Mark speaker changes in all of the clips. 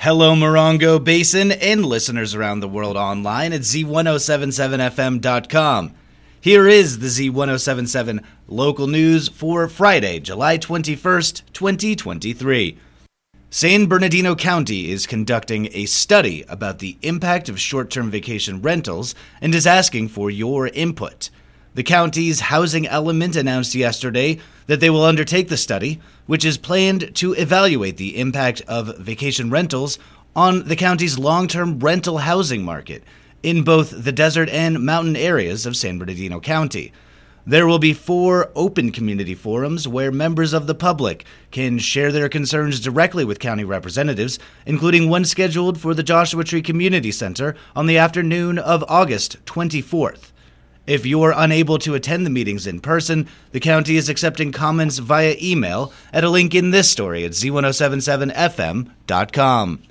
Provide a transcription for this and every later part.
Speaker 1: Hello, Morongo Basin and listeners around the world online at z1077fm.com. Here is the Z1077 local news for Friday, July 21st, 2023. San Bernardino County is conducting a study about the impact of short term vacation rentals and is asking for your input. The county's housing element announced yesterday that they will undertake the study, which is planned to evaluate the impact of vacation rentals on the county's long term rental housing market in both the desert and mountain areas of San Bernardino County. There will be four open community forums where members of the public can share their concerns directly with county representatives, including one scheduled for the Joshua Tree Community Center on the afternoon of August 24th. If you're unable to attend the meetings in person, the county is accepting comments via email at a link in this story at z1077fm.com.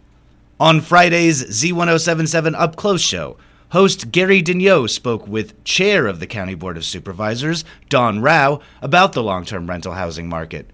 Speaker 1: On Friday's Z1077 Up Close show, host Gary Daigneault spoke with Chair of the County Board of Supervisors, Dawn Rowe, about the long term rental housing market.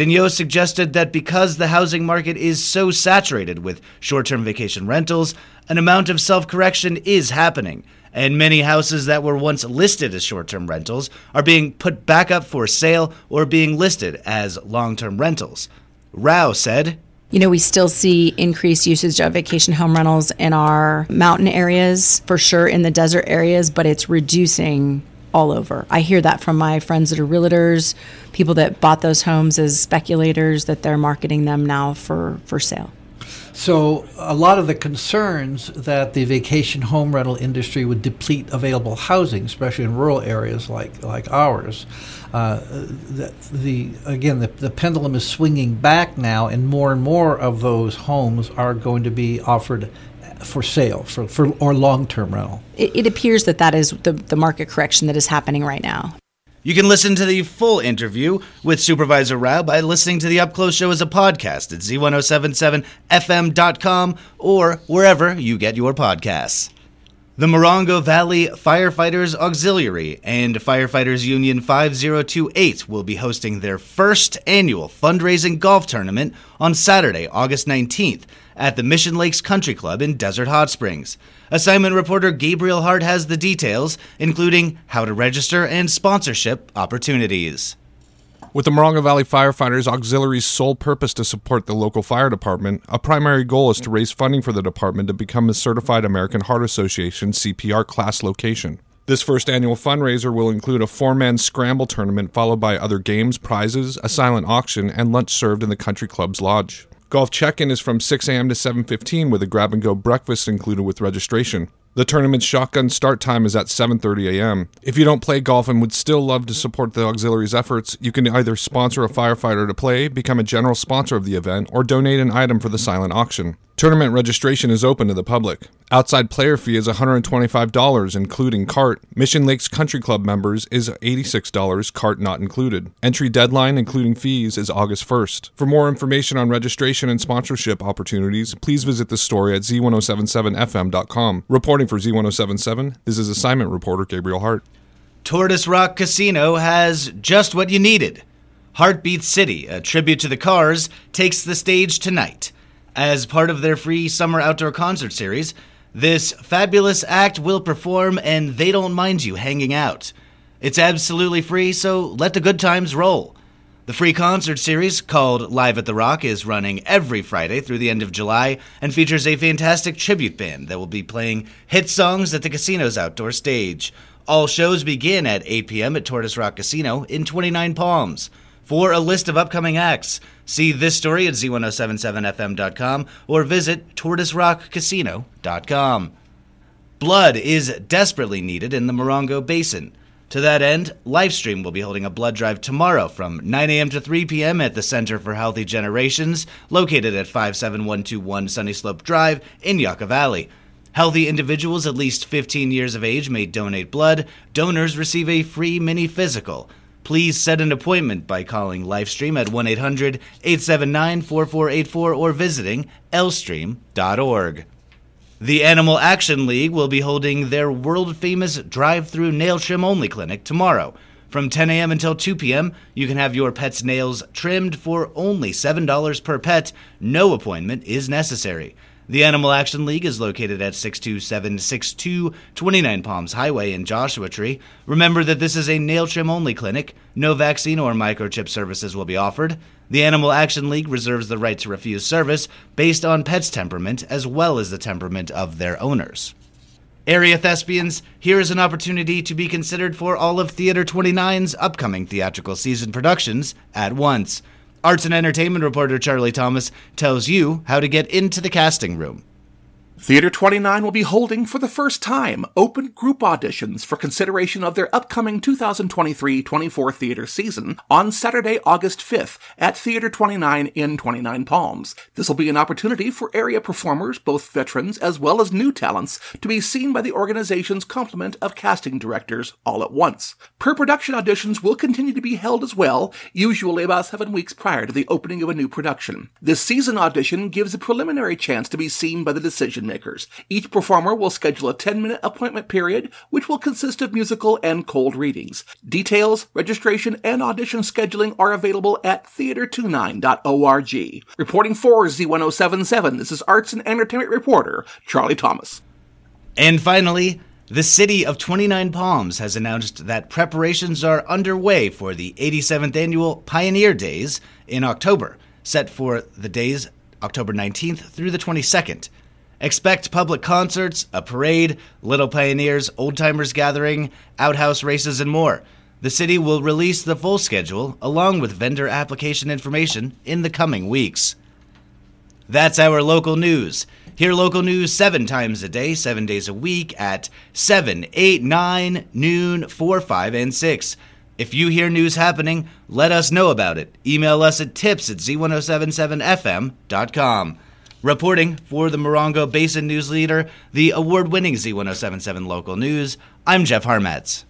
Speaker 1: Daigneault suggested that because the housing market is so saturated with short term vacation rentals, an amount of self correction is happening, and many houses that were once listed as short term rentals are being put back up for sale or being listed as long term rentals. Rowe said,
Speaker 2: you know, we still see increased usage of vacation home rentals in our mountain areas, for sure in the desert areas, but it's reducing all over. I hear that from my friends that are realtors, people that bought those homes as speculators, that they're marketing them now for, for sale.
Speaker 3: So, a lot of the concerns that the vacation home rental industry would deplete available housing, especially in rural areas like, like ours, uh, the, the, again, the, the pendulum is swinging back now, and more and more of those homes are going to be offered for sale for, for or long term rental.
Speaker 2: It, it appears that that is the, the market correction that is happening right now.
Speaker 1: You can listen to the full interview with Supervisor Rowe by listening to the Up Close Show as a podcast at z1077fm.com or wherever you get your podcasts. The Morongo Valley Firefighters Auxiliary and Firefighters Union 5028 will be hosting their first annual fundraising golf tournament on Saturday, August 19th at the Mission Lakes Country Club in Desert Hot Springs. Assignment reporter Gabriel Hart has the details, including how to register and sponsorship opportunities.
Speaker 4: With the Morongo Valley Firefighters Auxiliary's sole purpose to support the local fire department, a primary goal is to raise funding for the department to become a certified American Heart Association CPR class location. This first annual fundraiser will include a four man scramble tournament followed by other games, prizes, a silent auction, and lunch served in the country club's lodge. Golf check-in is from 6 a.m. to 7:15 with a grab-and-go breakfast included with registration. The tournament's shotgun start time is at 7:30 a.m. If you don't play golf and would still love to support the auxiliary's efforts, you can either sponsor a firefighter to play, become a general sponsor of the event, or donate an item for the silent auction. Tournament registration is open to the public. Outside player fee is $125, including cart. Mission Lakes Country Club members is $86, cart not included. Entry deadline, including fees, is August 1st. For more information on registration and sponsorship opportunities, please visit the story at z1077fm.com. Reporting for Z1077, this is assignment reporter Gabriel Hart.
Speaker 1: Tortoise Rock Casino has just what you needed. Heartbeat City, a tribute to the Cars, takes the stage tonight. As part of their free summer outdoor concert series, this fabulous act will perform and they don't mind you hanging out. It's absolutely free, so let the good times roll. The free concert series, called Live at the Rock, is running every Friday through the end of July and features a fantastic tribute band that will be playing hit songs at the casino's outdoor stage. All shows begin at 8 p.m. at Tortoise Rock Casino in 29 Palms. For a list of upcoming acts, see this story at z1077fm.com or visit tortoiserockcasino.com. Blood is desperately needed in the Morongo Basin. To that end, LifeStream will be holding a blood drive tomorrow from 9 a.m. to 3 p.m. at the Center for Healthy Generations, located at 57121 Sunny Slope Drive in Yucca Valley. Healthy individuals at least 15 years of age may donate blood. Donors receive a free mini physical. Please set an appointment by calling LifeStream at 1 800 879 4484 or visiting lstream.org. The Animal Action League will be holding their world famous drive through nail trim only clinic tomorrow From 10 a.m. until 2 p.m., you can have your pet's nails trimmed for only $7 per pet. No appointment is necessary. The Animal Action League is located at 62762 29 Palms Highway in Joshua Tree. Remember that this is a nail trim only clinic. No vaccine or microchip services will be offered. The Animal Action League reserves the right to refuse service based on pet's temperament as well as the temperament of their owners. Area thespians, here is an opportunity to be considered for all of Theater 29's upcoming theatrical season productions at once. Arts and entertainment reporter Charlie Thomas tells you how to get into the casting room.
Speaker 5: Theater 29 will be holding for the first time open group auditions for consideration of their upcoming 2023-24 theater season on Saturday, August 5th at Theater 29 in 29 Palms. This will be an opportunity for area performers, both veterans as well as new talents, to be seen by the organization's complement of casting directors all at once. Per-production auditions will continue to be held as well, usually about seven weeks prior to the opening of a new production. This season audition gives a preliminary chance to be seen by the decision makers. Each performer will schedule a 10 minute appointment period, which will consist of musical and cold readings. Details, registration, and audition scheduling are available at theater29.org. Reporting for Z1077, this is arts and entertainment reporter Charlie Thomas.
Speaker 1: And finally, the city of 29 Palms has announced that preparations are underway for the 87th annual Pioneer Days in October, set for the days October 19th through the 22nd. Expect public concerts, a parade, Little Pioneers, Old Timers Gathering, outhouse races, and more. The city will release the full schedule along with vendor application information in the coming weeks. That's our local news. Hear local news seven times a day, seven days a week at 7, 8, 9, noon, 4, 5, and 6. If you hear news happening, let us know about it. Email us at tips at z1077fm.com. Reporting for the Morongo Basin News Leader, the award winning Z1077 Local News, I'm Jeff Harmetz.